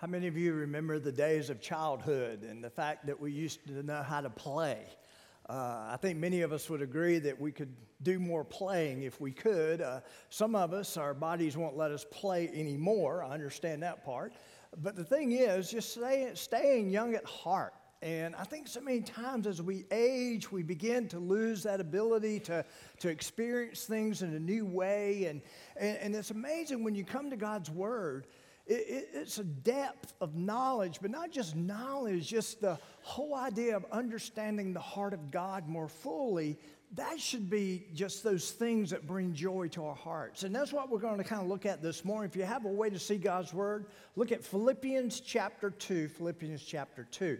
How many of you remember the days of childhood and the fact that we used to know how to play? Uh, I think many of us would agree that we could do more playing if we could. Uh, some of us, our bodies won't let us play anymore. I understand that part. But the thing is, just stay, staying young at heart. And I think so many times as we age, we begin to lose that ability to, to experience things in a new way. And, and, and it's amazing when you come to God's Word it, it's a depth of knowledge, but not just knowledge, just the whole idea of understanding the heart of God more fully. That should be just those things that bring joy to our hearts. And that's what we're going to kind of look at this morning. If you have a way to see God's word, look at Philippians chapter 2. Philippians chapter 2.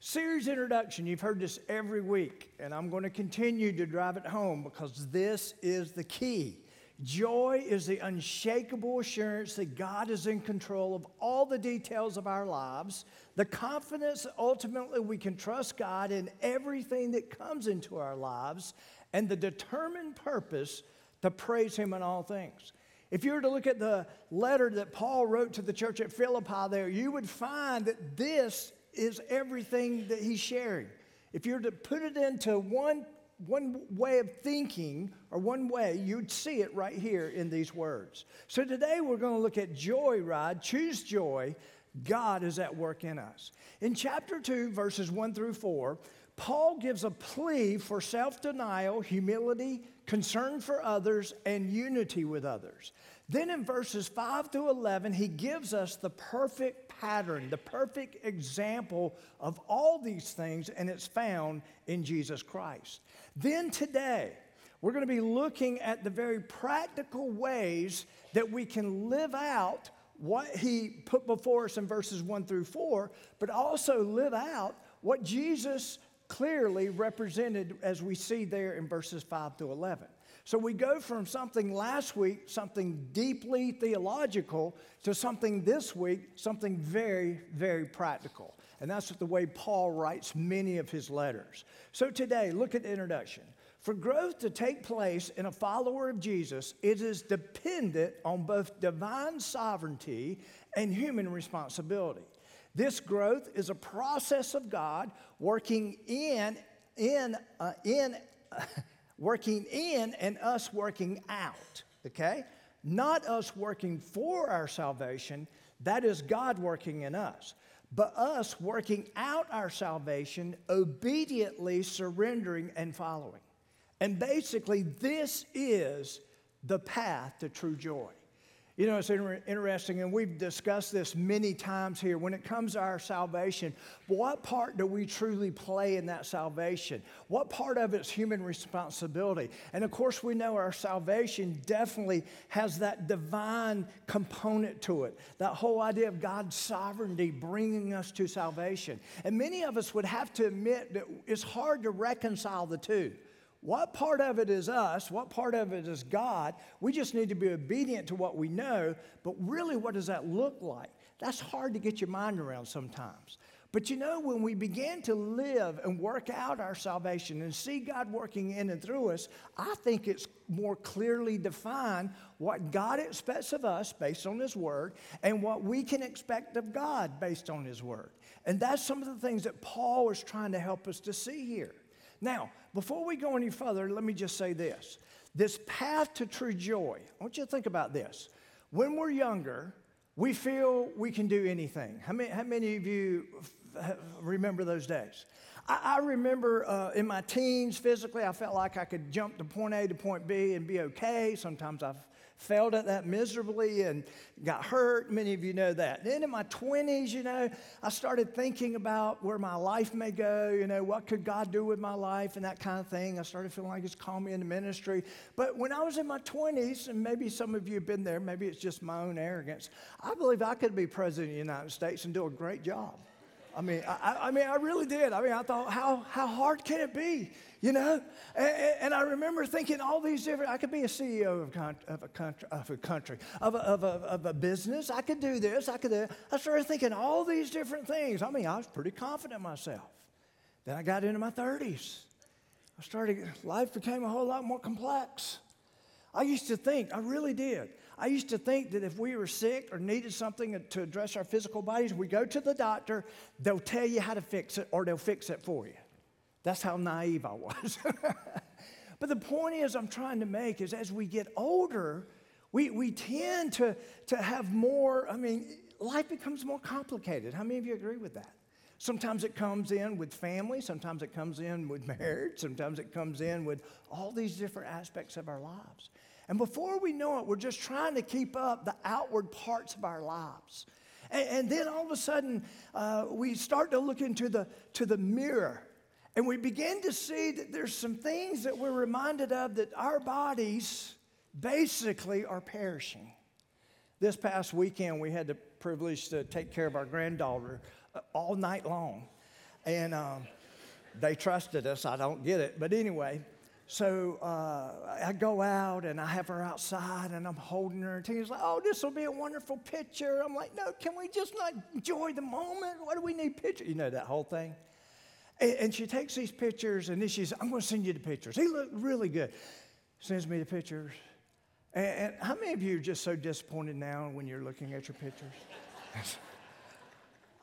Series introduction, you've heard this every week, and I'm going to continue to drive it home because this is the key. Joy is the unshakable assurance that God is in control of all the details of our lives, the confidence that ultimately we can trust God in everything that comes into our lives, and the determined purpose to praise Him in all things. If you were to look at the letter that Paul wrote to the church at Philippi there, you would find that this is everything that he's sharing. If you were to put it into one one way of thinking or one way, you'd see it right here in these words. So today we're going to look at joy ride, choose joy. God is at work in us. In chapter 2, verses 1 through 4, Paul gives a plea for self denial, humility, concern for others, and unity with others. Then in verses 5 through 11, he gives us the perfect pattern, the perfect example of all these things, and it's found in Jesus Christ. Then today, we're going to be looking at the very practical ways that we can live out what he put before us in verses 1 through 4, but also live out what Jesus clearly represented as we see there in verses 5 through 11. So we go from something last week, something deeply theological, to something this week, something very, very practical. And that's the way Paul writes many of his letters. So today, look at the introduction. For growth to take place in a follower of Jesus, it is dependent on both divine sovereignty and human responsibility. This growth is a process of God working in, in, uh, in, uh, working in and us working out, okay? Not us working for our salvation, that is God working in us but us working out our salvation, obediently surrendering and following. And basically, this is the path to true joy. You know, it's interesting, and we've discussed this many times here. When it comes to our salvation, what part do we truly play in that salvation? What part of it's human responsibility? And of course, we know our salvation definitely has that divine component to it, that whole idea of God's sovereignty bringing us to salvation. And many of us would have to admit that it's hard to reconcile the two. What part of it is us? What part of it is God? We just need to be obedient to what we know, but really, what does that look like? That's hard to get your mind around sometimes. But you know, when we begin to live and work out our salvation and see God working in and through us, I think it's more clearly defined what God expects of us based on His Word and what we can expect of God based on His Word. And that's some of the things that Paul is trying to help us to see here. Now, before we go any further, let me just say this. This path to true joy, I want you to think about this. When we're younger, we feel we can do anything. How many, how many of you f- remember those days? I, I remember uh, in my teens, physically, I felt like I could jump to point A to point B and be okay. Sometimes I've failed at that miserably and got hurt. Many of you know that. Then in my 20s, you know, I started thinking about where my life may go, you know, what could God do with my life and that kind of thing. I started feeling like He's called me into ministry. But when I was in my 20s, and maybe some of you have been there, maybe it's just my own arrogance, I believe I could be president of the United States and do a great job. I mean, I, I, mean, I really did. I mean, I thought, how, how hard can it be? You know? And, and I remember thinking all these different, I could be a CEO of, of, a, country, of a country, of a, of, a, of a business. I could do this. I could do I started thinking all these different things. I mean, I was pretty confident myself. Then I got into my 30s. I started, life became a whole lot more complex. I used to think, I really did. I used to think that if we were sick or needed something to address our physical bodies, we go to the doctor, they'll tell you how to fix it or they'll fix it for you. That's how naive I was. but the point is, I'm trying to make is as we get older, we, we tend to, to have more, I mean, life becomes more complicated. How many of you agree with that? Sometimes it comes in with family, sometimes it comes in with marriage, sometimes it comes in with all these different aspects of our lives. And before we know it, we're just trying to keep up the outward parts of our lives. And, and then all of a sudden, uh, we start to look into the, to the mirror and we begin to see that there's some things that we're reminded of that our bodies basically are perishing. This past weekend, we had the privilege to take care of our granddaughter uh, all night long. And um, they trusted us. I don't get it. But anyway, so uh, I go out and I have her outside and I'm holding her. And Tina's like, oh, this will be a wonderful picture. I'm like, no, can we just not enjoy the moment? Why do we need pictures? You know that whole thing. And, and she takes these pictures and then she says, I'm going to send you the pictures. He looked really good. Sends me the pictures. And, and how many of you are just so disappointed now when you're looking at your pictures?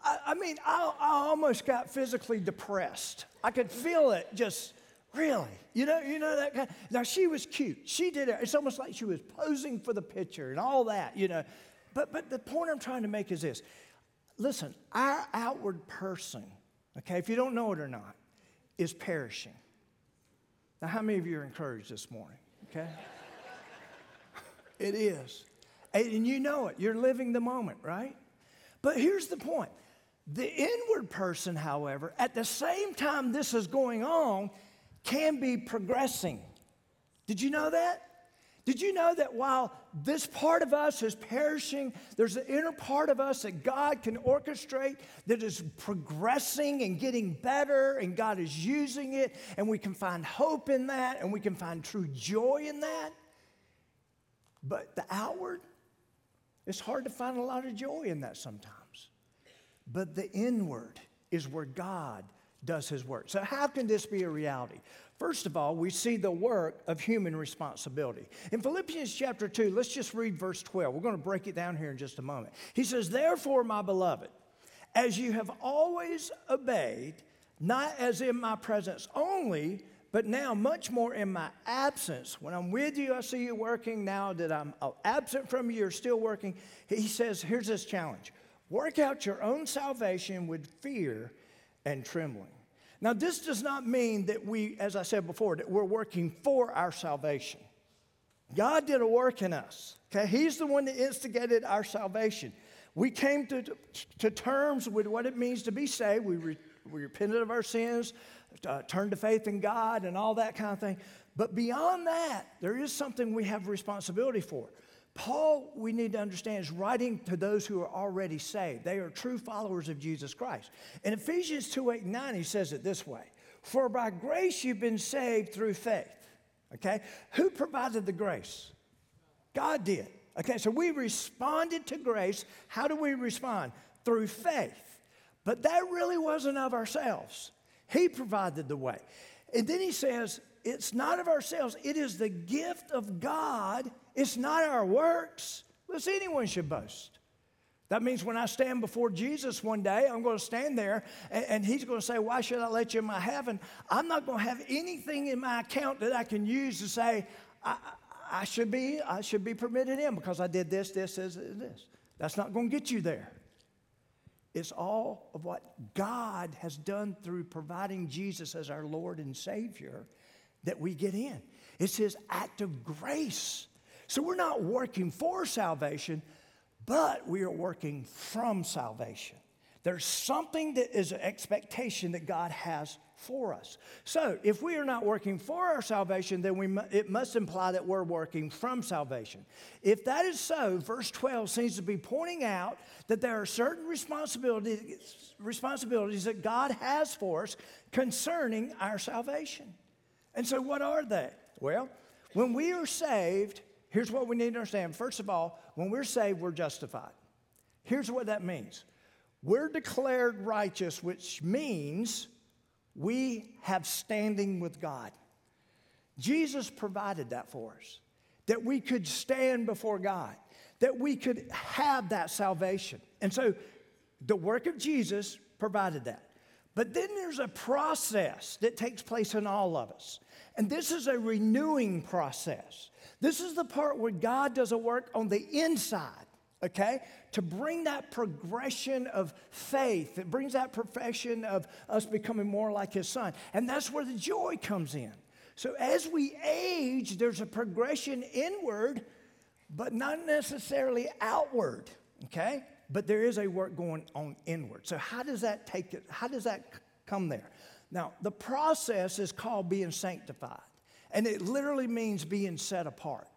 I, I, mean, I, I almost got physically depressed. I could feel it just Really? You know, you know that. Of, now she was cute. She did it. It's almost like she was posing for the picture and all that. You know, but but the point I'm trying to make is this. Listen, our outward person, okay, if you don't know it or not, is perishing. Now, how many of you are encouraged this morning? Okay, it is, and you know it. You're living the moment, right? But here's the point. The inward person, however, at the same time this is going on, can be progressing. Did you know that? Did you know that while this part of us is perishing, there's an inner part of us that God can orchestrate that is progressing and getting better, and God is using it, and we can find hope in that, and we can find true joy in that? But the outward, it's hard to find a lot of joy in that sometimes. But the inward is where God does his work. So, how can this be a reality? First of all, we see the work of human responsibility. In Philippians chapter 2, let's just read verse 12. We're going to break it down here in just a moment. He says, Therefore, my beloved, as you have always obeyed, not as in my presence only, but now much more in my absence. When I'm with you, I see you working. Now that I'm uh, absent from you, you're still working. He says, Here's this challenge work out your own salvation with fear and trembling. Now, this does not mean that we, as I said before, that we're working for our salvation. God did a work in us. Okay, He's the one that instigated our salvation. We came to, to terms with what it means to be saved. We, re, we repented of our sins, uh, turned to faith in God, and all that kind of thing. But beyond that, there is something we have responsibility for. Paul, we need to understand, is writing to those who are already saved. They are true followers of Jesus Christ. In Ephesians 2 8 9, he says it this way For by grace you've been saved through faith. Okay? Who provided the grace? God did. Okay, so we responded to grace. How do we respond? Through faith. But that really wasn't of ourselves, He provided the way. And then he says, It's not of ourselves, it is the gift of God it's not our works, lest anyone should boast. That means when I stand before Jesus one day, I'm going to stand there and, and, he's going to say, Why should I let you in my heaven? I'm not going to have anything in my account that I can use to say, I, I should be, I should be permitted in because I did this, this, this, this. That's not going to get you there. It's all of what God has done through providing Jesus as our Lord and Savior that we get in. It's His act of grace so we're not working for salvation, but we are working from salvation. There's something that is an expectation that God has for us. So, if we are not working for our salvation, then we it must imply that we're working from salvation. If that is so, verse 12 seems to be pointing out that there are certain responsibilities, responsibilities that God has for us concerning our salvation. And so, what are they? Well, when we are saved, Here's what we need to understand. First of all, when we're saved, we're justified. Here's what that means we're declared righteous, which means we have standing with God. Jesus provided that for us. that we could stand before God, that we could have that salvation. And so the work of Jesus provided that. But then there's a process that takes place in all of us. And this is a renewing process. This is the part where God does a work on the inside, okay? To bring that progression of faith. It brings that profession of us becoming more like His Son. And that's where the joy comes in. So as we age, there's a progression inward, but not necessarily outward, okay? But there is a work going on inward. So how does that take it? How does that come there? Now, the process is called being sanctified. And it literally means being set apart.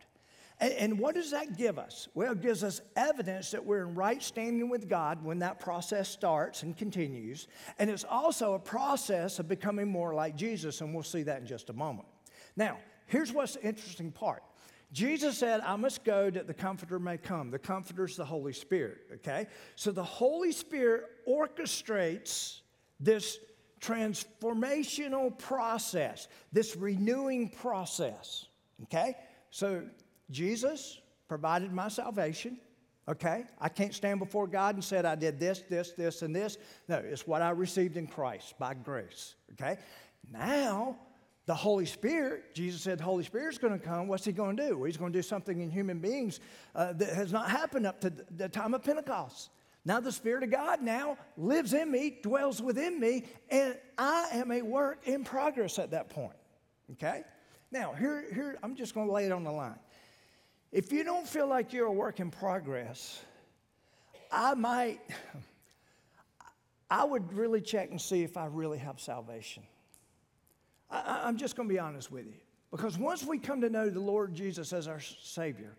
And, and, what does that give us? Well, it gives us evidence that we're in right standing with God when that process starts and continues. And it's also a process of becoming more like Jesus, and we'll see that in just a moment. Now, here's what's the interesting part. Jesus said, I must go that the Comforter may come. The Comforter is the Holy Spirit, okay? So the Holy Spirit orchestrates this transformational process, this renewing process. Okay? So Jesus provided my salvation. Okay? I can't stand before God and said I did this, this, this, and this. No, it's what I received in Christ by grace. Okay? Now, the Holy Spirit, Jesus said the Holy Spirit's going to come. What's he going to do? Well, he's going to do something in human beings uh, that has not happened up to the time of Pentecost. Now the Spirit of God now lives in me, dwells within me, and I am a work in progress at that point. Okay? Now, here, here I'm just going to lay it on the line. If you don't feel like you're a work in progress, I might, I would really check and see if I really have salvation. I, I'm just going to be honest with you. Because once we come to know the Lord Jesus as our Savior,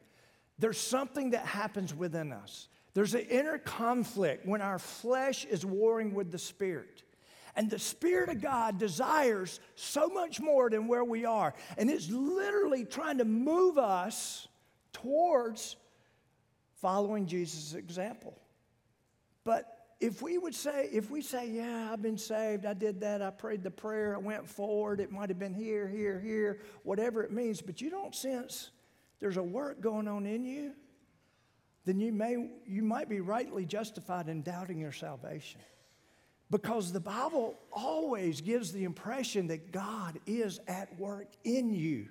there's something that happens within us. There's an inner conflict when our flesh is warring with the Spirit. And the Spirit of God desires so much more than where we are. And it's literally trying to move us towards following Jesus' example. But if we would say, if we say, yeah, I've been saved, I did that, I prayed the prayer, I went forward, it might have been here, here, here, whatever it means, but you don't sense there's a work going on in you, then you, may, you might be rightly justified in doubting your salvation. Because the Bible always gives the impression that God is at work in you.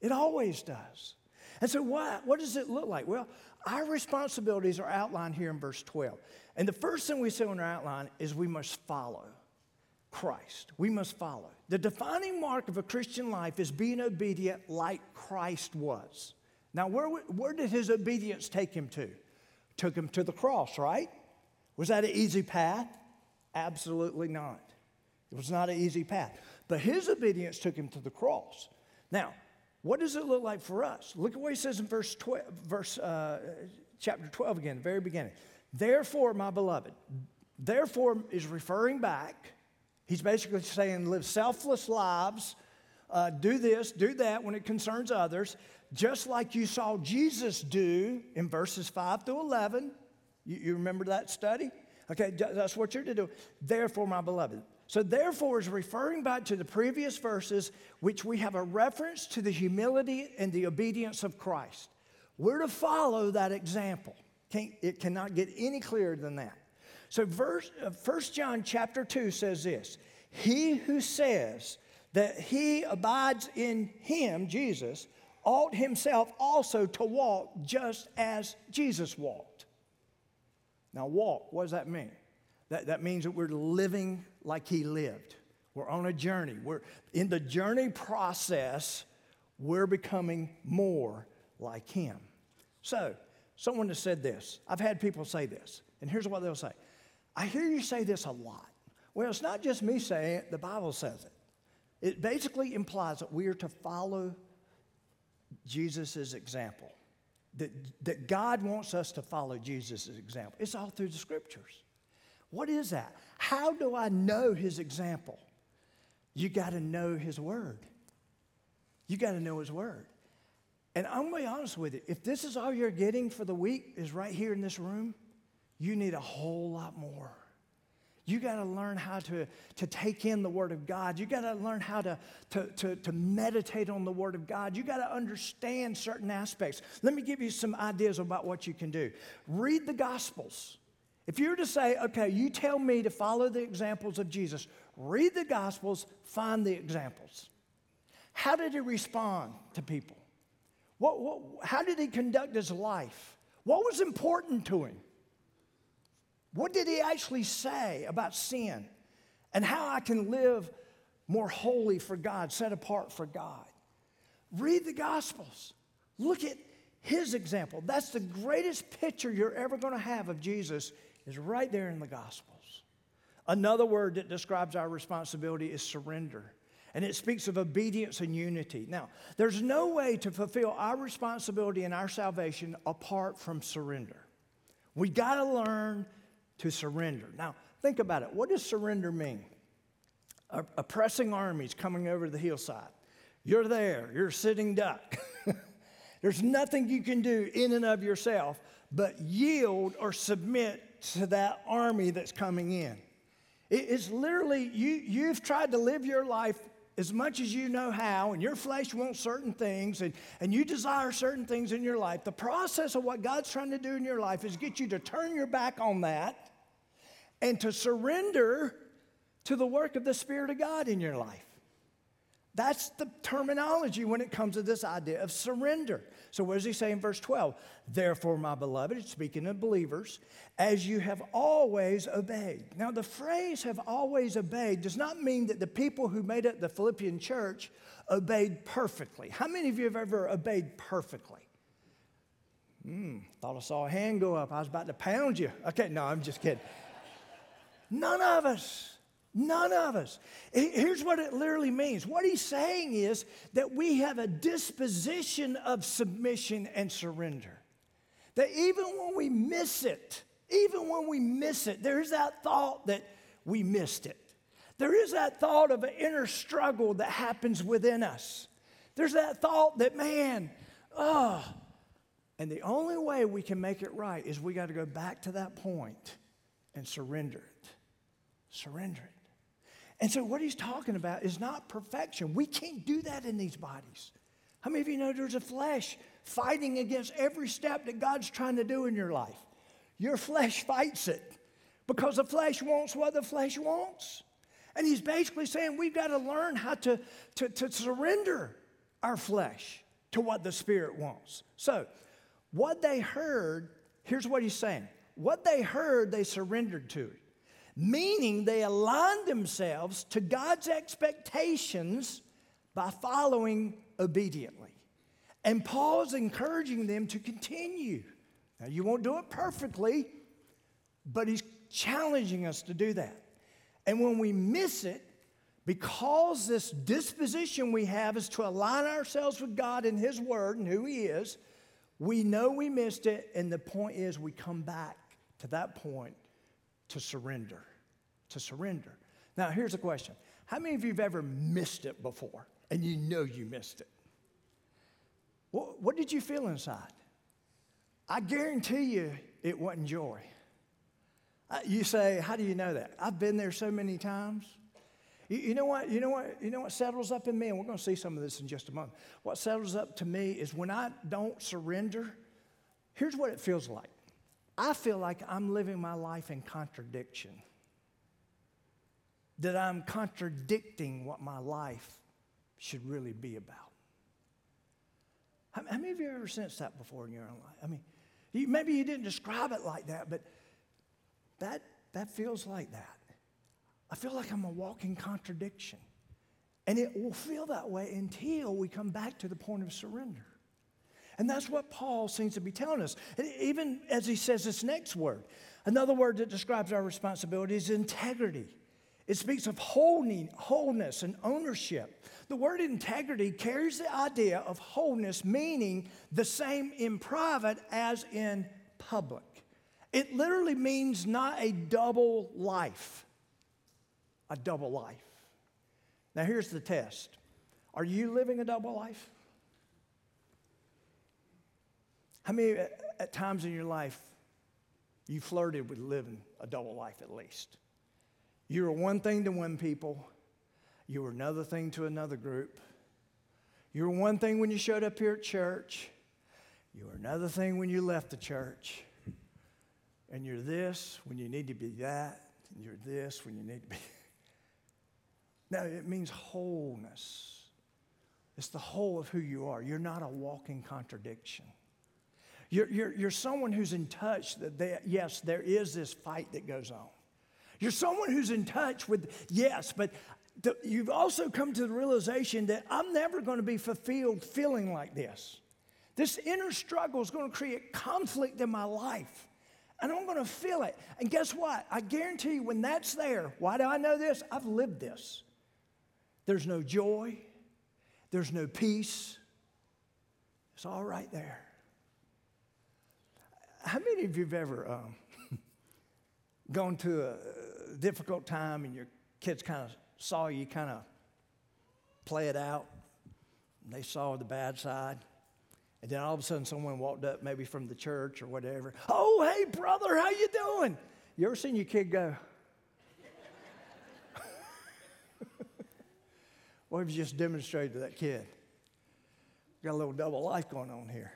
It always does. And so, what, what does it look like? Well, our responsibilities are outlined here in verse 12. And the first thing we see on our outline is we must follow Christ. We must follow. The defining mark of a Christian life is being obedient like Christ was. Now, where, where did his obedience take him to? Took him to the cross, right? Was that an easy path? Absolutely not. It was not an easy path. But his obedience took him to the cross. Now, what does it look like for us? Look at what he says in verse 12, verse, uh, chapter 12 again, the very beginning. Therefore, my beloved, therefore is referring back. He's basically saying, live selfless lives, uh, do this, do that when it concerns others just like you saw Jesus do in verses 5 through 11. You, you remember that study? Okay, that's what you're to do. Therefore, my beloved. So, therefore, is referring back to the previous verses, which we have a reference to the humility and the obedience of Christ. We're to follow that example. Can't, it cannot get any clearer than that. So, verse, uh, 1 John chapter 2 says this He who says that he abides in him, Jesus, ought himself also to walk just as Jesus walked. Now, walk, what does that mean? That, that means that we're living like he lived. We're on a journey. We're in the journey process, we're becoming more like him. So, someone has said this. I've had people say this, and here's what they'll say I hear you say this a lot. Well, it's not just me saying it, the Bible says it. It basically implies that we are to follow Jesus' example. That, that God wants us to follow Jesus' example. It's all through the scriptures. What is that? How do I know his example? You got to know his word. You got to know his word. And I'm going to be honest with you if this is all you're getting for the week, is right here in this room, you need a whole lot more. You got to learn how to, to take in the Word of God. You got to learn how to, to, to, to meditate on the Word of God. You got to understand certain aspects. Let me give you some ideas about what you can do. Read the Gospels. If you were to say, okay, you tell me to follow the examples of Jesus, read the Gospels, find the examples. How did he respond to people? What, what, how did he conduct his life? What was important to him? What did he actually say about sin and how I can live more holy for God, set apart for God? Read the Gospels. Look at his example. That's the greatest picture you're ever going to have of Jesus is right there in the Gospels. Another word that describes our responsibility is surrender. And it speaks of obedience and unity. Now, there's no way to fulfill our responsibility and our salvation apart from surrender. We got to learn to surrender. Now, think about it. What does surrender mean? Oppressing armies coming over the hillside. You're there, you're sitting duck. There's nothing you can do in and of yourself but yield or submit to that army that's coming in. It's literally, you, you've tried to live your life as much as you know how, and your flesh wants certain things, and, and you desire certain things in your life, the process of what God's trying to do in your life is get you to turn your back on that and to surrender to the work of the Spirit of God in your life. That's the terminology when it comes to this idea of surrender. So, what does he say in verse 12? Therefore, my beloved, speaking of believers, as you have always obeyed. Now, the phrase have always obeyed does not mean that the people who made up the Philippian church obeyed perfectly. How many of you have ever obeyed perfectly? Hmm, thought I saw a hand go up. I was about to pound you. Okay, no, I'm just kidding. None of us. None of us. Here's what it literally means. What he's saying is that we have a disposition of submission and surrender. That even when we miss it, even when we miss it, there's that thought that we missed it. There is that thought of an inner struggle that happens within us. There's that thought that, man, oh, and the only way we can make it right is we got to go back to that point and surrender it. Surrender it. And so, what he's talking about is not perfection. We can't do that in these bodies. How many of you know there's a flesh fighting against every step that God's trying to do in your life? Your flesh fights it because the flesh wants what the flesh wants. And he's basically saying we've got to learn how to, to, to surrender our flesh to what the Spirit wants. So, what they heard, here's what he's saying what they heard, they surrendered to meaning they aligned themselves to God's expectations by following obediently. And Paul's encouraging them to continue. Now, you won't do it perfectly, but he's challenging us to do that. And when we miss it, because this disposition we have is to align ourselves with God and His Word and who He is, we know we missed it, and the point is we come back to that point to surrender. To surrender. Now, here's a question How many of you have ever missed it before and you know you missed it? What, what did you feel inside? I guarantee you it wasn't joy. Uh, you say, How do you know that? I've been there so many times. You, you, know what? You know what? You know what settles up in me, and we're going to see some of this in just a moment. What settles up to me is when I don't surrender. Here's what it feels like. I feel like I'm living my life in contradiction. That I'm contradicting what my life should really be about. How, many of you ever sensed that before in your own life? I mean, you, maybe you didn't describe it like that, but that, that feels like that. I feel like I'm a walking contradiction. And it will feel that way until we come back to the point of surrender. And that's what Paul seems to be telling us. Even as he says this next word, another word that describes our responsibility is integrity. It speaks of wholeness and ownership. The word integrity carries the idea of wholeness, meaning the same in private as in public. It literally means not a double life, a double life. Now, here's the test Are you living a double life? How many uh, at times in your life you flirted with living a double life at least? You were one thing to one people, you were another thing to another group. You were one thing when you showed up here at church, you were another thing when you left the church. And you're this when you need to be that, and you're this when you need to be. No, it means wholeness. It's the whole of who you are. You're not a walking contradiction. You're, you're, you're someone who's in touch that, they, yes, there is this fight that goes on. You're someone who's in touch with, yes, but the, you've also come to the realization that I'm never going to be fulfilled feeling like this. This inner struggle is going to create conflict in my life. And I'm going to feel it. And guess what? I guarantee you, when that's there, why do I know this? I've lived this. There's no joy, there's no peace. It's all right there. How many of you have ever um, gone to a difficult time and your kids kind of saw you kind of play it out? And they saw the bad side. And then all of a sudden someone walked up, maybe from the church or whatever. Oh, hey, brother, how you doing? You ever seen your kid go? what have you just demonstrated to that kid? Got a little double life going on here.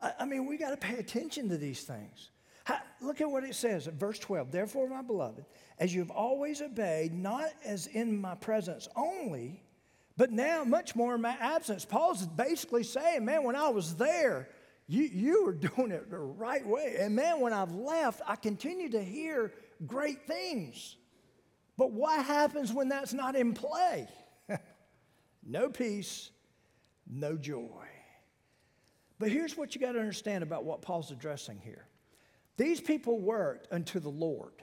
I, I mean, we got to pay attention to these things. How, look at what it says in verse 12. Therefore, my beloved, as you've always obeyed, not as in my presence only, but now much more in my absence. Paul's basically saying, man, when I was there, you, you were doing it the right way. And man, when I've left, I continue to hear great things. But what happens when that's not in play? no peace, no joy. But here's what you got to understand about what Paul's addressing here. These people worked unto the Lord.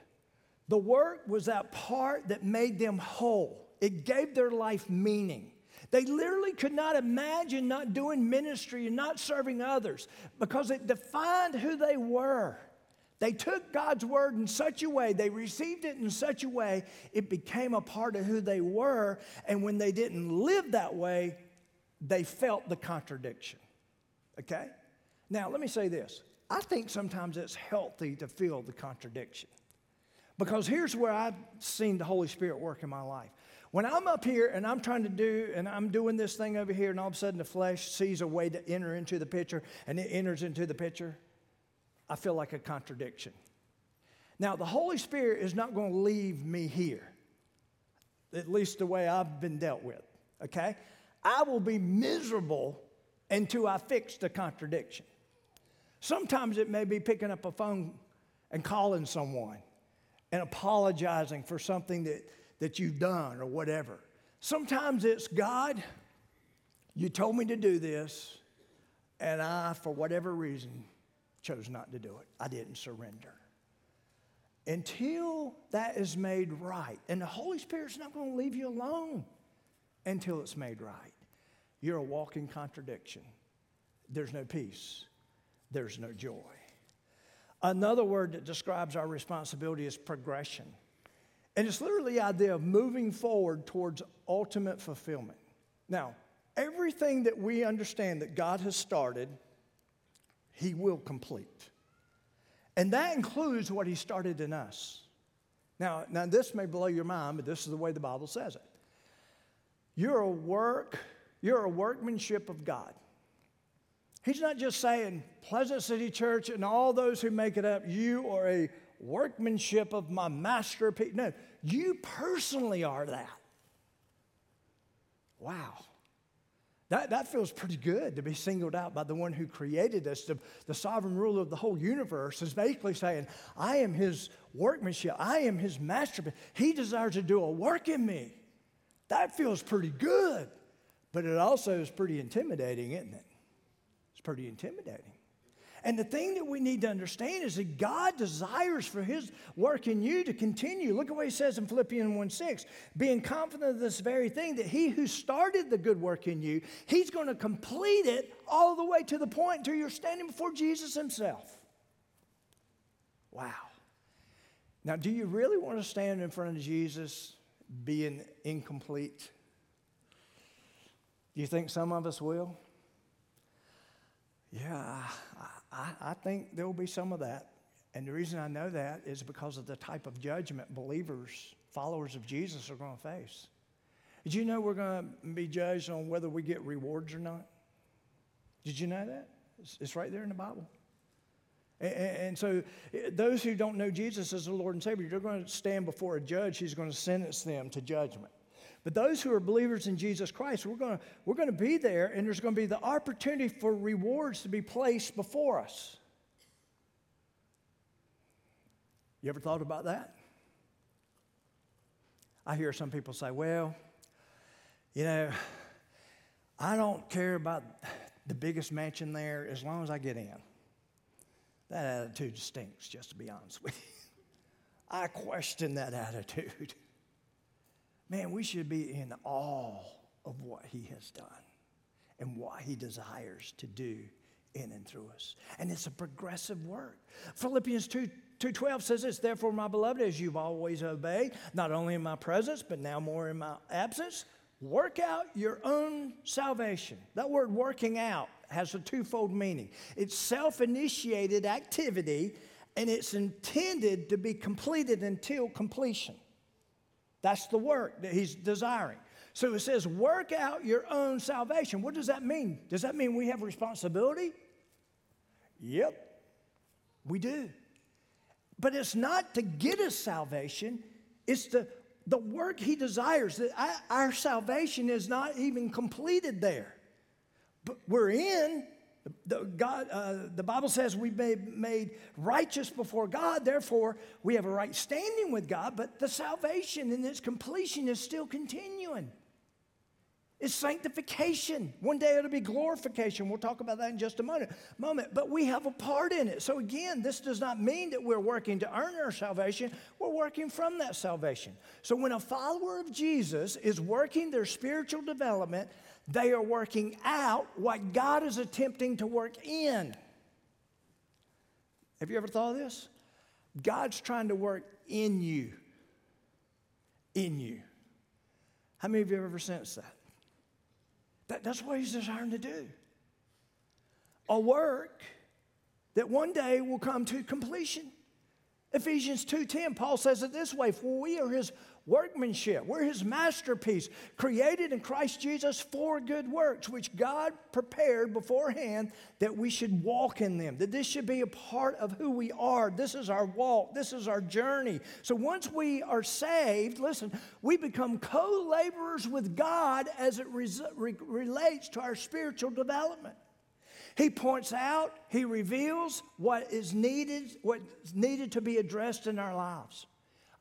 The work was that part that made them whole, it gave their life meaning. They literally could not imagine not doing ministry and not serving others because it defined who they were. They took God's word in such a way, they received it in such a way, it became a part of who they were. And when they didn't live that way, they felt the contradiction. Okay? Now, let me say this I think sometimes it's healthy to feel the contradiction. Because here's where I've seen the Holy Spirit work in my life. When I'm up here and I'm trying to do, and I'm doing this thing over here, and all of a sudden the flesh sees a way to enter into the picture and it enters into the picture, I feel like a contradiction. Now, the Holy Spirit is not going to leave me here, at least the way I've been dealt with, okay? I will be miserable until I fix the contradiction. Sometimes it may be picking up a phone and calling someone and apologizing for something that, that you've done or whatever. Sometimes it's God, you told me to do this, and I, for whatever reason, chose not to do it. I didn't surrender. Until that is made right, and the Holy Spirit's not going to leave you alone until it's made right. You're a walking contradiction. There's no peace, there's no joy. Another word that describes our responsibility is progression. And it's literally the idea of moving forward towards ultimate fulfillment. Now, everything that we understand that God has started, He will complete. And that includes what He started in us. Now, now this may blow your mind, but this is the way the Bible says it. You're a work, you're a workmanship of God. He's not just saying, Pleasant City Church and all those who make it up, you are a workmanship of my masterpiece. No, you personally are that. Wow. That, that feels pretty good to be singled out by the one who created us. The, the sovereign ruler of the whole universe is basically saying, I am his workmanship. I am his masterpiece. He desires to do a work in me. That feels pretty good. But it also is pretty intimidating, isn't it? It's pretty intimidating. And the thing that we need to understand is that God desires for His work in you to continue. Look at what He says in Philippians 1 6, being confident of this very thing, that He who started the good work in you, He's going to complete it all the way to the point until you're standing before Jesus Himself. Wow. Now, do you really want to stand in front of Jesus being incomplete? Do you think some of us will? Yeah, I, I think there will be some of that. And the reason I know that is because of the type of judgment believers, followers of Jesus, are going to face. Did you know we're going to be judged on whether we get rewards or not? Did you know that? It's, right there in the Bible. And, and so, eh, those who don't know Jesus as the Lord and Savior, they're going to stand before a judge who's going to sentence them to judgment. But those who are believers in Jesus Christ, we're going to, we're to be there, and there's going to be the opportunity for rewards to be placed before us. You ever thought about that? I hear some people say, well, you know, I don't care about the biggest mansion there as long as I get in. That attitude stinks, just to be honest with you. I question that attitude. Man, we should be in awe of what he has done and what he desires to do in and through us. And it's a progressive work. Philippians 2 2.12 says this, therefore, my beloved, as you've always obeyed, not only in my presence, but now more in my absence, work out your own salvation. That word working out has a twofold meaning. It's self-initiated activity, and it's intended to be completed until completion. That's the work that he's desiring. So it says, work out your own salvation. What does that mean? Does that mean we have responsibility? Yep, we do. But it's not to get us salvation, it's the, the work he desires. Our salvation is not even completed there. But we're in, the, God, uh, the Bible says we've made, made righteous before God, therefore we have a right standing with God, but the salvation and its completion is still continuing. It's sanctification. One day it'll be glorification. We'll talk about that in just a moment. moment. But we have a part in it. So again, this does not mean that we're working to earn our salvation. We're working from that salvation. So when a follower of Jesus is working their spiritual development, they are working out what God is attempting to work in. Have you ever thought of this? God's trying to work in you. In you. How many of you have ever sensed that? That that's what He's desiring to do. A work that one day will come to completion. Ephesians 2:10 Paul says it this way for we are his workmanship. We're his masterpiece, created in Christ Jesus for good works, which God prepared beforehand that we should walk in them, that this should be a part of who we are. This is our walk, this is our journey. So once we are saved, listen, we become co laborers with God as it res- re- relates to our spiritual development. He points out, he reveals what is needed, what's needed to be addressed in our lives.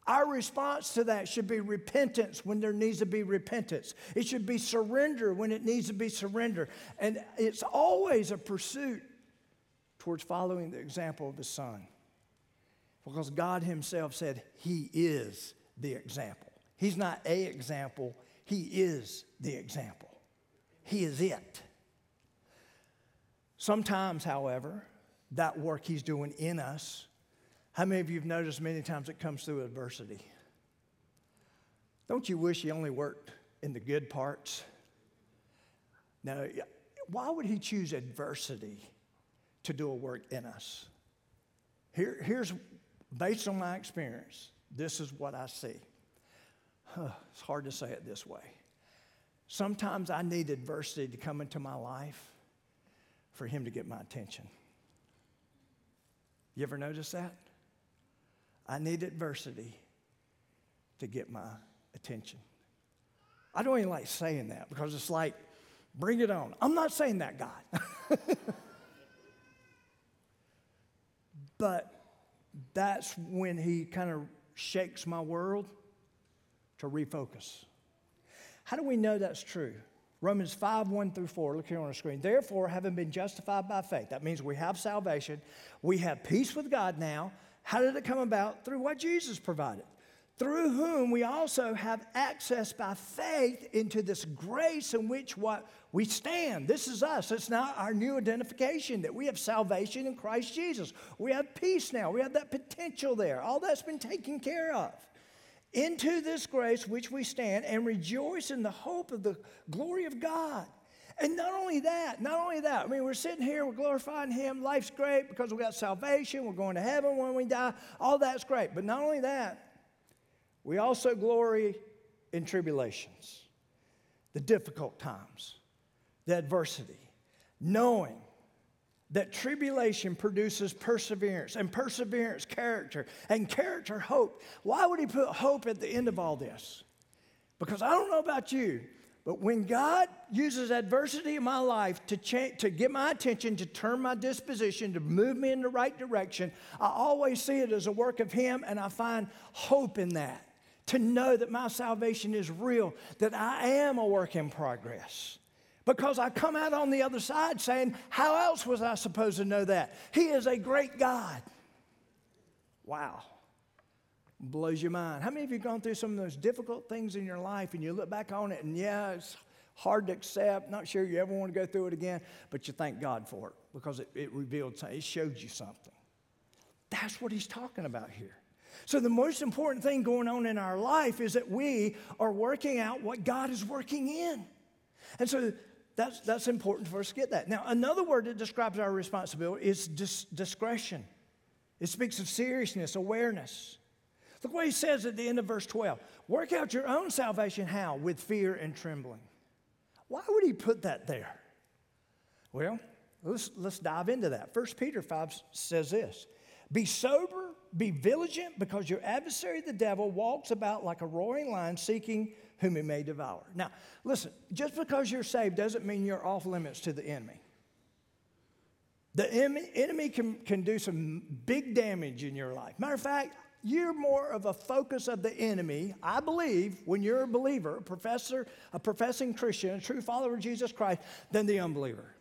Our response to that should be repentance when there needs to be repentance. It should be surrender when it needs to be surrender. And it's always a pursuit towards following the example of the Son. Because God Himself said He is the example. He's not a example, He is the example. He is it. Sometimes, however, that work He's doing in us how many of you have noticed many times it comes through adversity? Don't you wish he only worked in the good parts? Now, why would he choose adversity to do a work in us? Here, here's, based on my experience, this is what I see. Huh, it's hard to say it this way. Sometimes I need adversity to come into my life for him to get my attention. You ever notice that? I need adversity to get my attention. I don't even like saying that because it's like, bring it on. I'm not saying that, God. but that's when He kind of shakes my world to refocus. How do we know that's true? Romans 5, 1 through 4. Look here on the screen. Therefore, having been justified by faith, that means we have salvation, we have peace with God now how did it come about? Through what Jesus provided. Through whom we also have access by faith into this grace in which what we stand. This is us. It's now our new identification that we have salvation in Christ Jesus. We have peace now. We have that potential there. All that's been taken care of. Into this grace which we stand and rejoice in the hope of the glory of God. And not only that, not only that, I mean, we're sitting here, we're glorifying Him, life's great because we got salvation, we're going to heaven when we die, all that's great. But not only that, we also glory in tribulations, the difficult times, the adversity, knowing that tribulation produces perseverance, and perseverance, character, and character, hope. Why would he put hope at the end of all this? Because I don't know about you, but when God uses adversity in my life to, change, to get my attention, to turn my disposition, to move me in the right direction, I always see it as a work of Him, and I find hope in that. To know that my salvation is real, that I am a work in progress. Because I come out on the other side saying, How else was I supposed to know that? He is a great God. Wow. Blows your mind. How many of you gone through some of those difficult things in your life and you look back on it and yeah, it's hard to accept, not sure you ever want to go through it again, but you thank God for it because it, it revealed something, it showed you something. That's what he's talking about here. So, the most important thing going on in our life is that we are working out what God is working in. And so, that's, that's important for us to get that. Now, another word that describes our responsibility is dis- discretion. It speaks of seriousness, awareness. Look what he says at the end of verse 12 Work out your own salvation, how? With fear and trembling. Why would he put that there? Well, let's, let's dive into that. 1 Peter 5 says this Be sober, be vigilant, because your adversary, the devil, walks about like a roaring lion seeking whom he may devour. Now, listen, just because you're saved doesn't mean you're off limits to the enemy. The enemy can, can do some big damage in your life. Matter of fact, you're more of a focus of the enemy, I believe, when you're a believer, a professor, a professing Christian, a true follower of Jesus Christ, than the unbeliever.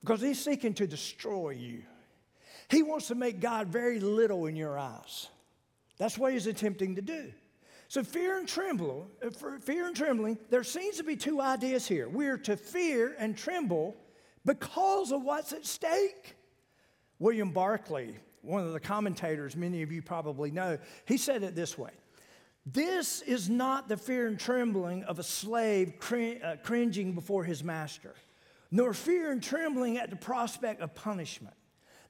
Because he's seeking to destroy you. He wants to make God very little in your eyes. That's what he's attempting to do. So fear and tremble, uh, fear and trembling, there seems to be two ideas here. We're to fear and tremble because of what's at stake. William Barclay, one of the commentators many of you probably know, he said it this way. This is not the fear and trembling of a slave uh, cringing before his master, nor fear and trembling at the prospect of punishment.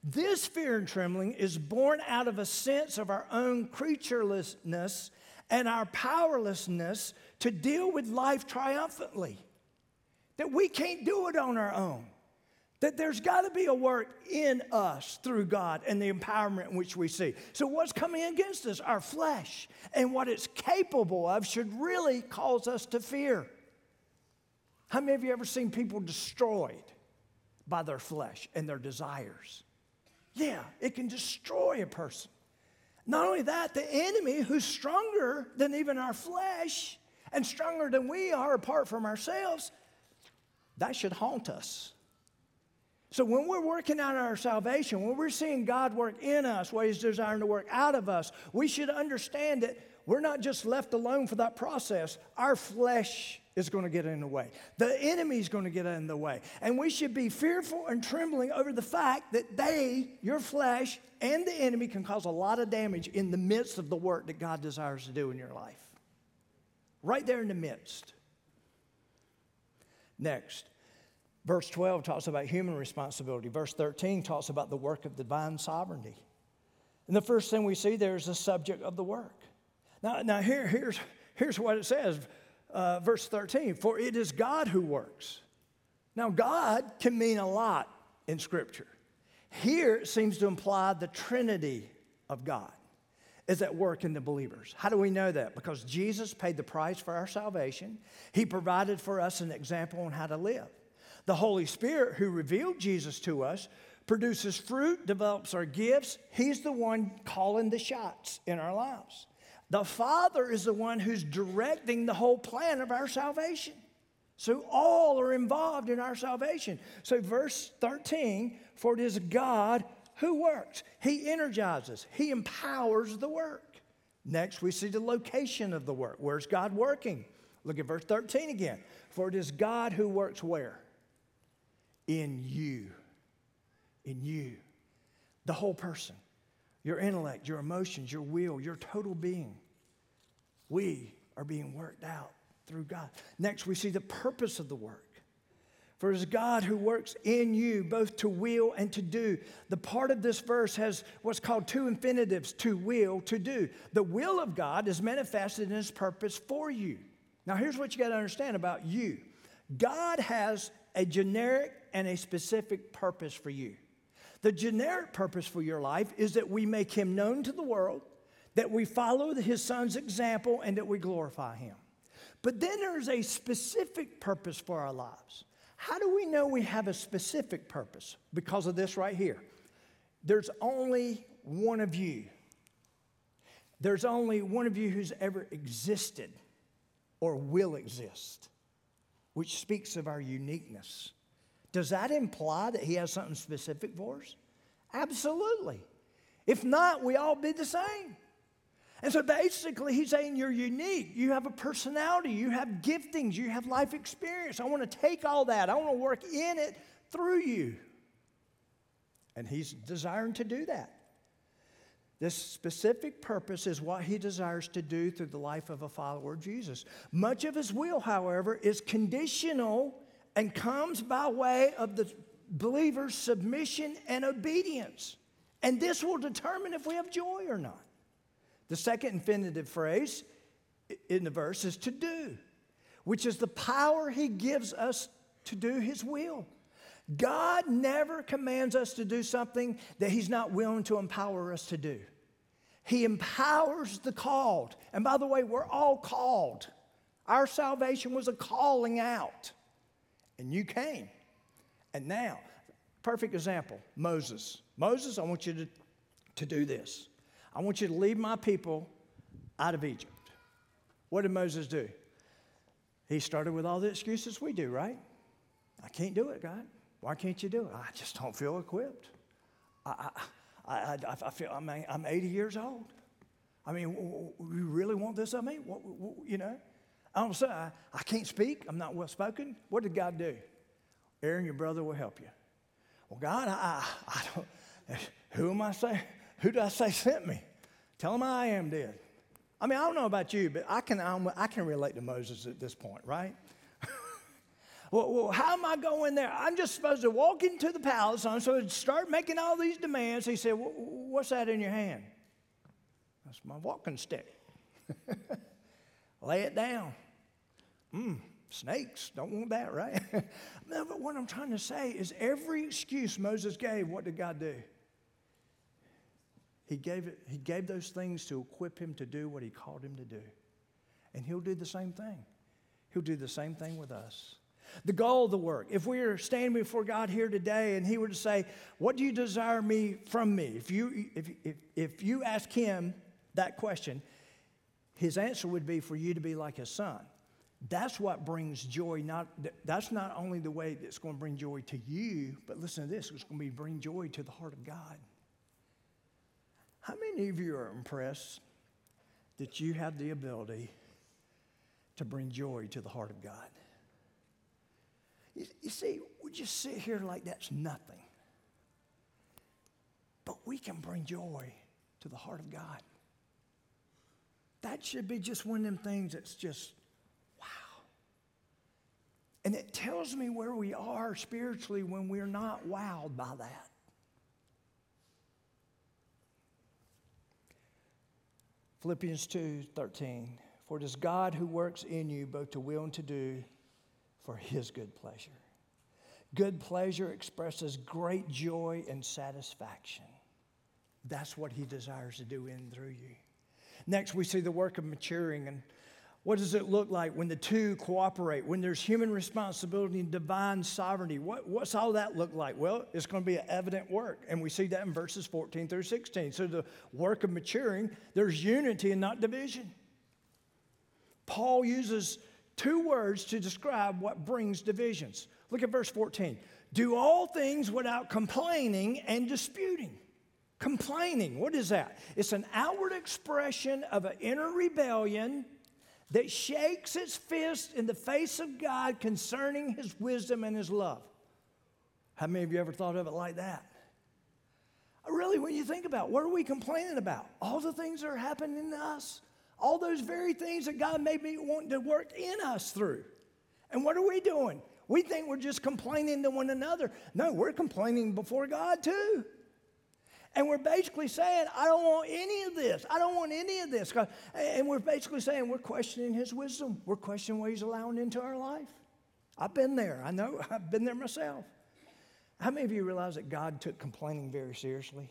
This fear and trembling is born out of a sense of our own creaturelessness and our powerlessness to deal with life triumphantly. That we can't do it on our own. That there's got to be a work in us through God and the empowerment in which we see. So, what's coming against us? Our flesh. And what it's capable of should really cause us to fear. How many of you ever seen people destroyed by their flesh and their desires? Yeah, it can destroy a person. Not only that, the enemy, who's stronger than even our flesh and stronger than we are apart from ourselves, that should haunt us. So when we're working out our salvation, when we're seeing God work in us, what He's desiring to work out of us, we should understand that we're not just left alone for that process. Our flesh is going to get in the way. The enemy is going to get in the way. And we should be fearful and trembling over the fact that they, your flesh, and the enemy can cause a lot of damage in the midst of the work that God desires to do in your life. Right there in the midst. Next, verse 12 talks about human responsibility. Verse 13 talks about the work of divine sovereignty. And the first thing we see there is the subject of the work. Now, now here, here's, here's what it says uh, verse 13 For it is God who works. Now, God can mean a lot in Scripture. Here it seems to imply the Trinity of God is at work in the believers. How do we know that? Because Jesus paid the price for our salvation, He provided for us an example on how to live. The Holy Spirit, who revealed Jesus to us, produces fruit, develops our gifts. He's the one calling the shots in our lives. The Father is the one who's directing the whole plan of our salvation. So all are involved in our salvation. So, verse 13, for it is God who works. He energizes, He empowers the work. Next, we see the location of the work. Where's God working? Look at verse 13 again. For it is God who works where? In you. In you. The whole person your intellect, your emotions, your will, your total being. We are being worked out through God. Next, we see the purpose of the work. For it is God who works in you both to will and to do. The part of this verse has what's called two infinitives to will, to do. The will of God is manifested in his purpose for you. Now, here's what you got to understand about you God has a generic and a specific purpose for you. The generic purpose for your life is that we make him known to the world, that we follow his son's example, and that we glorify him. But then there's a specific purpose for our lives. How do we know we have a specific purpose? Because of this right here. There's only one of you. There's only one of you who's ever existed or will exist, which speaks of our uniqueness. Does that imply that he has something specific for us? Absolutely. If not, we all be the same. And so basically, he's saying you're unique. You have a personality, you have giftings, you have life experience. I want to take all that, I want to work in it through you. And he's desiring to do that. This specific purpose is what he desires to do through the life of a follower of Jesus. Much of his will, however, is conditional and comes by way of the believer's submission and obedience. And this will determine if we have joy or not. The second infinitive phrase in the verse is to do, which is the power he gives us to do his will. God never commands us to do something that he's not willing to empower us to do. He empowers the called. And by the way, we're all called. Our salvation was a calling out. And you came. And now, perfect example Moses. Moses, I want you to, to do this. I want you to lead my people out of Egypt. What did Moses do? He started with all the excuses we do, right? I can't do it, God. Why can't you do it? I just don't feel equipped. I, I, I, I feel I'm, I'm 80 years old. I mean, you really want this of me? What, what, you know? Of a sudden, I, I can't speak. I'm not well spoken. What did God do? Aaron, your brother, will help you. Well, God, I, I don't, who am I saying? Who did I say sent me? Tell him I am dead. I mean, I don't know about you, but I can, I can relate to Moses at this point, right? Well, how am I going there? I'm just supposed to walk into the palace. I'm supposed to start making all these demands. He said, What's that in your hand? That's my walking stick. Lay it down. Mmm, snakes, don't want that, right? no, but what I'm trying to say is every excuse Moses gave, what did God do? He gave, it, he gave those things to equip him to do what he called him to do. And he'll do the same thing. He'll do the same thing with us. The goal of the work. If we are standing before God here today and he were to say, What do you desire me from me? If you, if, if, if you ask him that question, his answer would be for you to be like his son. That's what brings joy. Not, that's not only the way that's going to bring joy to you, but listen to this it's going to be bring joy to the heart of God. How many of you are impressed that you have the ability to bring joy to the heart of God? You, see, we just sit here like that's nothing. But we can bring joy to the heart of God. That should be just one of them things that's just, wow. And it tells me where we are spiritually when we're not wowed by that. Philippians 2 13. For it is God who works in you both to will and to do for his good pleasure. Good pleasure expresses great joy and satisfaction. That's what he desires to do in and through you. Next, we see the work of maturing and what does it look like when the two cooperate, when there's human responsibility and divine sovereignty? What, what's all that look like? Well, it's going to be an evident work. And we see that in verses 14 through 16. So, the work of maturing, there's unity and not division. Paul uses two words to describe what brings divisions. Look at verse 14. Do all things without complaining and disputing. Complaining, what is that? It's an outward expression of an inner rebellion that shakes its fist in the face of God concerning his wisdom and his love. How many of you ever thought of it like that? Really, when you think about it, what are we complaining about? All the things that are happening to us, all those very things that God made me want to work in us through. And what are we doing? We think we're just complaining to one another. No, we're complaining before God too. And we're basically saying, I don't want any of this. I don't want any of this. And we're basically saying we're questioning his wisdom. We're questioning what he's allowing into our life. I've been there. I know. I've been there myself. How many of you realize that God took complaining very seriously?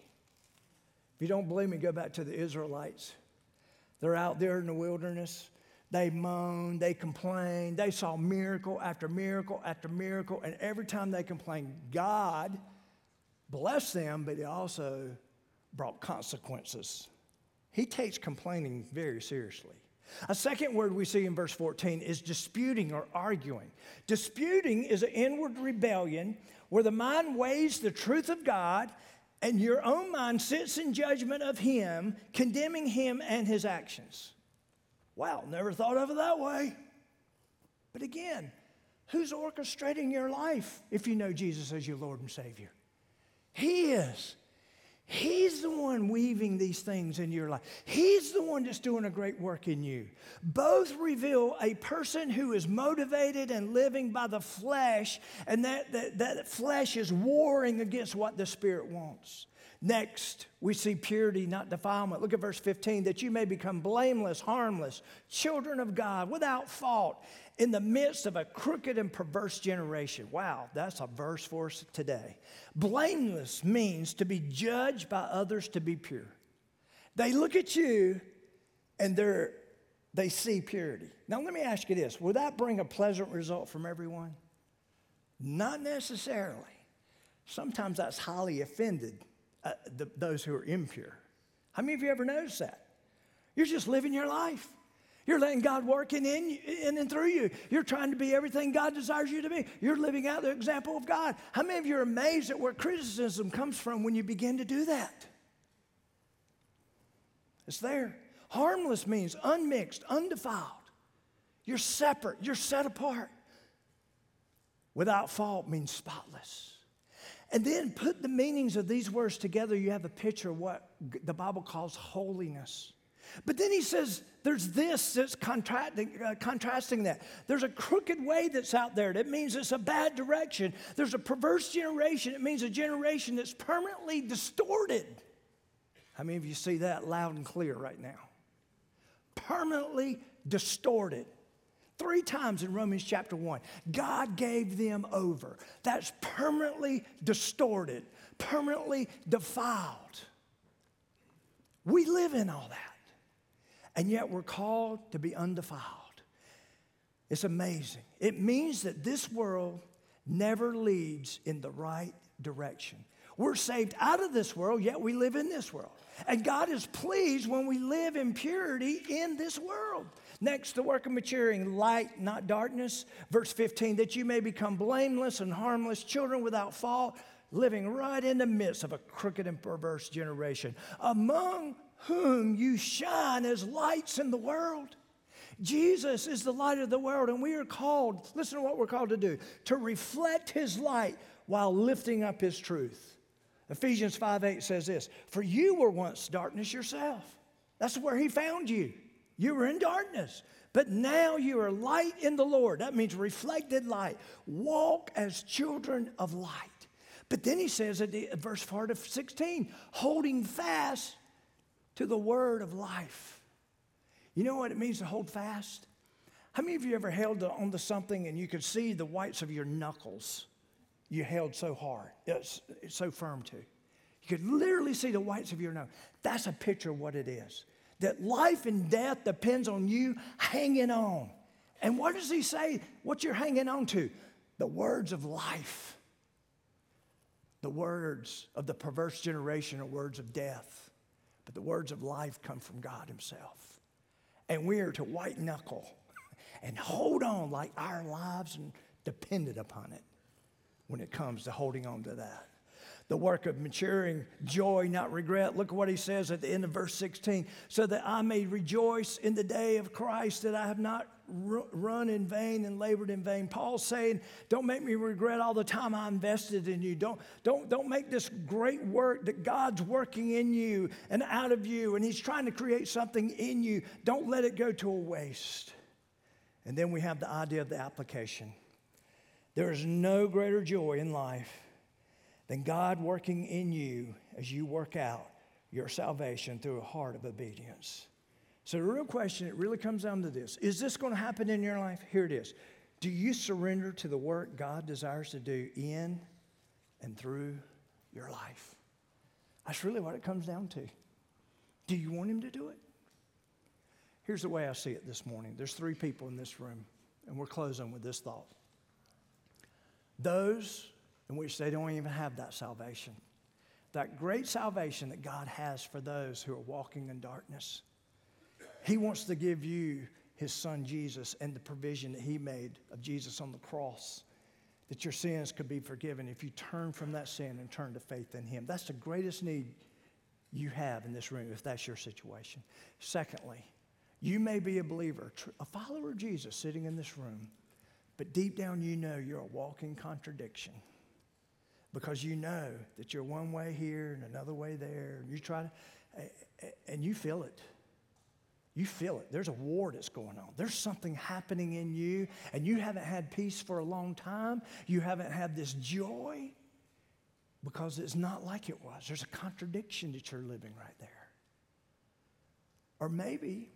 If you don't believe me, go back to the Israelites. They're out there in the wilderness. They moaned, they complained, they saw miracle after miracle after miracle, and every time they complained, God blessed them, but He also brought consequences. He takes complaining very seriously. A second word we see in verse 14 is disputing or arguing. Disputing is an inward rebellion where the mind weighs the truth of God and your own mind sits in judgment of Him, condemning Him and His actions. Wow, never thought of it that way. But again, who's orchestrating your life if you know Jesus as your Lord and Savior? He is. He's the one weaving these things in your life. He's the one that's doing a great work in you. Both reveal a person who is motivated and living by the flesh, and that, that, that flesh is warring against what the Spirit wants. Next, we see purity, not defilement. Look at verse 15 that you may become blameless, harmless, children of God, without fault, in the midst of a crooked and perverse generation. Wow, that's a verse for us today. Blameless means to be judged by others to be pure. They look at you and they're, they see purity. Now, let me ask you this will that bring a pleasant result from everyone? Not necessarily. Sometimes that's highly offended uh, the, those who are impure. How many of you ever noticed that? You're just living your life. You're letting God work in, in, in and through you. You're trying to be everything God desires you to be. You're living out the example of God. How many of you are amazed at where criticism comes from when you begin to do that? It's there. Harmless means unmixed, undefiled. You're separate, you're set apart. Without fault means spotless. And then put the meanings of these words together, you have a picture of what the Bible calls holiness. But then he says, there's this that's contrasting, uh, contrasting that. There's a crooked way that's out there. That means it's a bad direction. There's a perverse generation. It means a generation that's permanently distorted. How many of you see that loud and clear right now? Permanently distorted. Three times in Romans chapter 1, God gave them over. That's permanently distorted, permanently defiled. We live in all that. And yet we're called to be undefiled. It's amazing. It means that this world never leads in the right direction. We're saved out of this world, yet we live in this world. And God is pleased when we live in purity in this world. Next, the work of maturing, light, not darkness. Verse 15, that you may become blameless and harmless, children without fault, living right in the midst of a crooked and perverse generation, among whom you shine as lights in the world. Jesus is the light of the world, and we are called, listen to what we're called to do, to reflect his light while lifting up his truth. Ephesians 5 8 says this For you were once darkness yourself. That's where he found you. You were in darkness, but now you are light in the Lord. That means reflected light. Walk as children of light. But then he says at the, verse 4 to 16, holding fast to the word of life. You know what it means to hold fast? How many of you ever held onto something and you could see the whites of your knuckles? You held so hard, it's, so firm too. You could literally see the whites of your knuckles. That's a picture of what it is that life and death depends on you hanging on. And what does he say? What you're hanging on to? The words of life. The words of the perverse generation are words of death, but the words of life come from God Himself. And we are to white knuckle and hold on like our lives and dependent upon it when it comes to holding on to that the work of maturing, joy, not regret. Look at what he says at the end of verse 16 so that I may rejoice in the day of Christ that I have not run in vain and labored in vain. Paul's saying, Don't make me regret all the time I invested in you. Don't, don't, don't make this great work that God's working in you and out of you, and He's trying to create something in you. Don't let it go to a waste. And then we have the idea of the application. There is no greater joy in life than God working in you as you work out your salvation through a heart of obedience. So, the real question, it really comes down to this Is this going to happen in your life? Here it is. Do you surrender to the work God desires to do in and through your life? That's really what it comes down to. Do you want Him to do it? Here's the way I see it this morning there's three people in this room, and we're closing with this thought. Those in which they don't even have that salvation, that great salvation that God has for those who are walking in darkness. He wants to give you his son Jesus and the provision that he made of Jesus on the cross that your sins could be forgiven if you turn from that sin and turn to faith in him. That's the greatest need you have in this room if that's your situation. Secondly, you may be a believer, a follower of Jesus sitting in this room, but deep down you know you're a walking contradiction because you know that you're one way here and another way there, and you try to, and you feel it. You feel it. There's a war that's going on. There's something happening in you, and you haven't had peace for a long time. You haven't had this joy because it's not like it was. There's a contradiction that you're living right there. Or maybe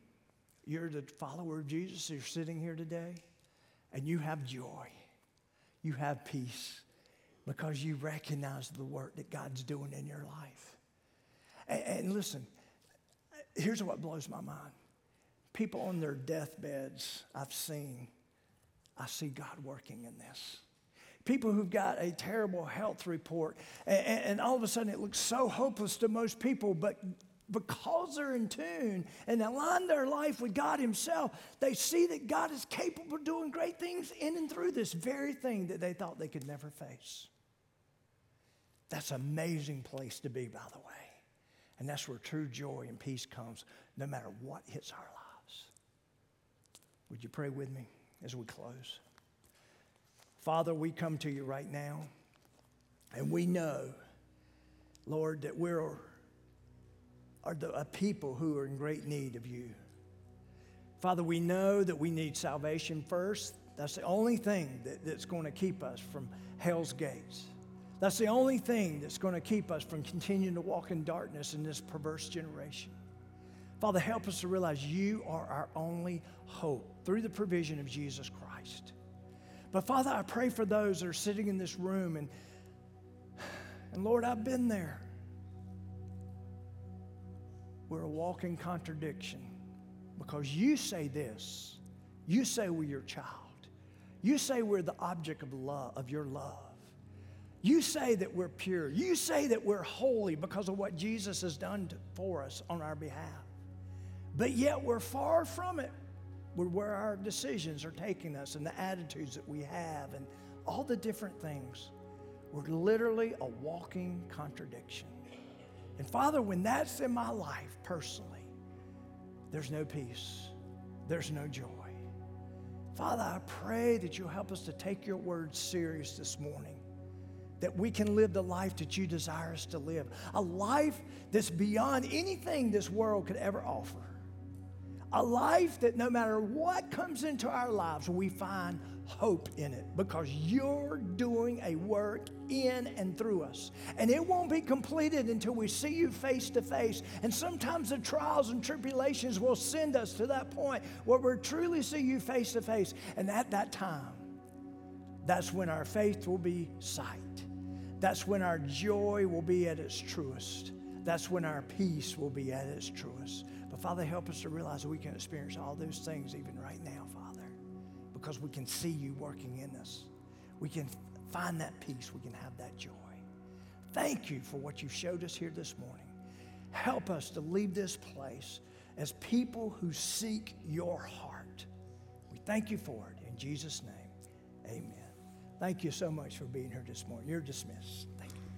you're the follower of Jesus, you're sitting here today, and you have joy, you have peace because you recognize the work that God's doing in your life. And, and listen, here's what blows my mind people on their deathbeds, I've seen, I see God working in this. People who've got a terrible health report, and, and, all of a sudden it looks so hopeless to most people, but because they're in tune and align their life with God Himself, they see that God is capable of doing great things in and through this very thing that they thought they could never face. That's an amazing place to be, by the way. And that's where true joy and peace comes, no matter what hits our lives. Would you pray with me as we close? Father, we come to you right now, and we know, Lord, that we're are the, a people who are in great need of you. Father, we know that we need salvation first. That's the only thing that, that's going to keep us from hell's gates. That's the only thing that's going to keep us from continuing to walk in darkness in this perverse generation. Father, help us to realize you are our only hope through the provision of Jesus Christ. But Father, I pray for those that are sitting in this room and and Lord, I've been there. We're a walking contradiction because you say this. You say we're your child. You say we're the object of love, of your love. You say that we're pure. You say that we're holy because of what Jesus has done for us on our behalf. But yet we're far from it. We're where our decisions are taking us and the attitudes that we have and all the different things. We're literally a walking contradiction. And Father, when that's in my life personally, there's no peace, there's no joy. Father, I pray that you'll help us to take your words serious this morning that we can live the life that you desire us to live, a life that's beyond anything this world could ever offer. A life that no matter what comes into our lives, we find hope in it because you're doing a work in and through us. And it won't be completed until we see you face to face. And sometimes the trials and tribulations will send us to that point where we truly see you face to face. And at that time, that's when our faith will be sight. That's when our joy will be at its truest. That's when our peace will be at its truest. But Father, help us to realize that we can experience all those things even right now, because we can see you working in us. We can find that peace. We can have that joy. Thank you for what you showed us here this morning. Help us to leave this place as people who seek your heart. We thank you for it. In Jesus' name, amen. Thank you so much for being here this morning. You're dismissed.